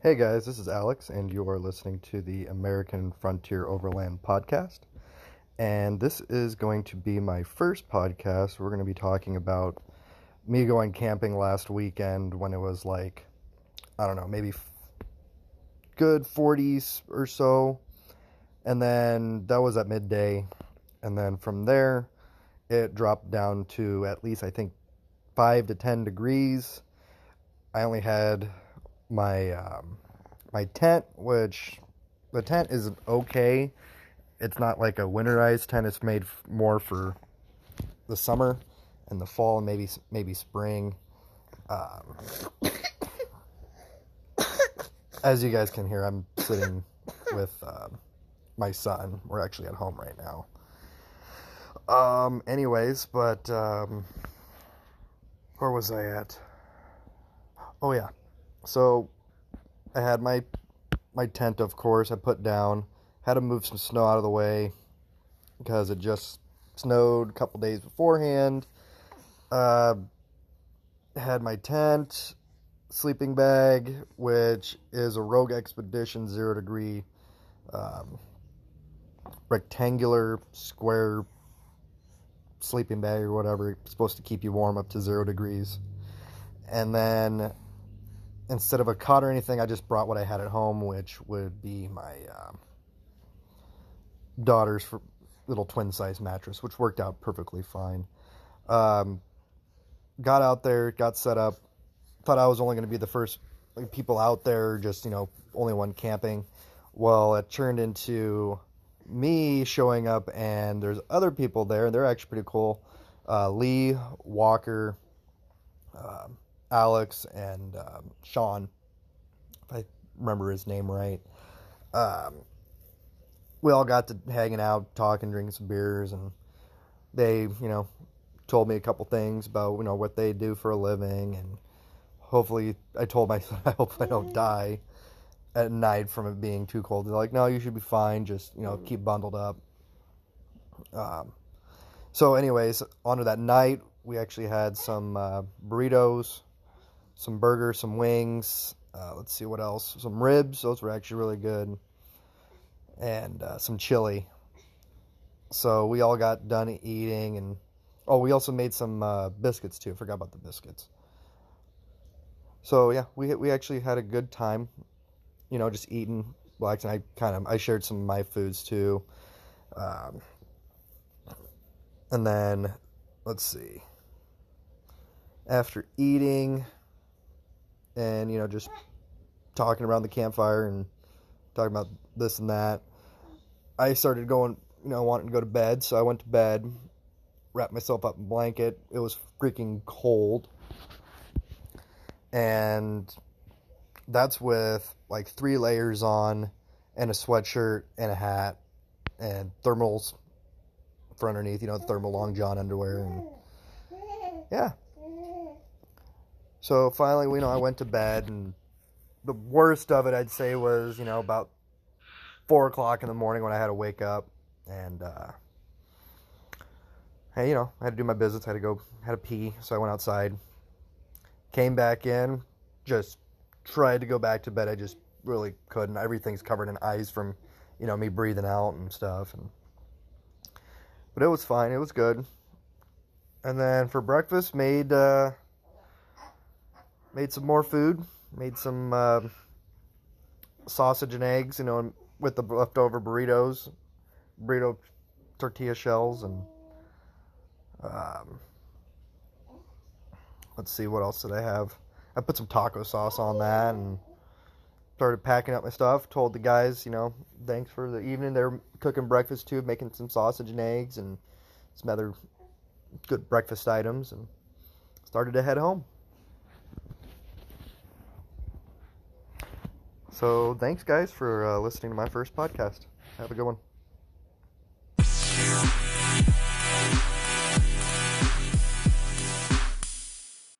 Hey guys, this is Alex, and you are listening to the American Frontier Overland podcast. And this is going to be my first podcast. We're going to be talking about me going camping last weekend when it was like, I don't know, maybe f- good 40s or so. And then that was at midday. And then from there, it dropped down to at least, I think, 5 to 10 degrees. I only had my um, my tent, which the tent is okay. It's not like a winterized tent. It's made more for the summer and the fall and maybe maybe spring. Um, as you guys can hear, I'm sitting with uh, my son. We're actually at home right now. Um. Anyways, but um, where was I at? Oh yeah. So I had my my tent, of course. I put down. Had to move some snow out of the way because it just snowed a couple days beforehand. Uh, had my tent, sleeping bag, which is a Rogue Expedition zero degree um, rectangular square sleeping bag or whatever. It's supposed to keep you warm up to zero degrees. And then instead of a cot or anything, I just brought what I had at home, which would be my uh, daughter's little twin size mattress, which worked out perfectly fine. Um, got out there, got set up. Thought I was only going to be the first like, people out there, just you know, only one camping. Well, it turned into me showing up, and there's other people there, and they're actually pretty cool. Uh, Lee Walker. Um, Alex and um, Sean, if I remember his name right. Um, we all got to hanging out, talking, drinking some beers, and they, you know, told me a couple things about you know what they do for a living, and hopefully, I told myself I hope I don't die at night from it being too cold. They're like, no, you should be fine. Just you know, keep bundled up. Um, so, anyways, on to that night, we actually had some uh, burritos some burgers, some wings. Uh, let's see what else. Some ribs. Those were actually really good. And uh, some chili. So we all got done eating, and oh, we also made some uh, biscuits too. Forgot about the biscuits. So yeah, we we actually had a good time. You know, just eating, relaxing. I kind of I shared some of my foods too. Um, and then let's see. After eating, and you know just talking around the campfire and talking about this and that. I started going, you know, wanting to go to bed, so I went to bed, wrapped myself up in blanket. It was freaking cold. And that's with like three layers on and a sweatshirt and a hat and thermals for underneath, you know, thermal long john underwear and yeah, so finally, you know, I went to bed, and the worst of it, I'd say, was you know about four o'clock in the morning when I had to wake up, and uh, hey, you know, I had to do my business. I had to go, had to pee, so I went outside, came back in, just tried to go back to bed. I just really couldn't. Everything's covered in ice from, you know, me breathing out and stuff, and but it was fine. It was good. And then for breakfast, made. Uh, made some more food. Made some uh, sausage and eggs, you know, with the leftover burritos, burrito tortilla shells, and um, let's see what else did I have. I put some taco sauce on that and started packing up my stuff. Told the guys, you know, thanks for the evening. They're cooking breakfast too, making some sausage and eggs and some other good breakfast items, and started to head home. So thanks, guys, for uh, listening to my first podcast. Have a good one.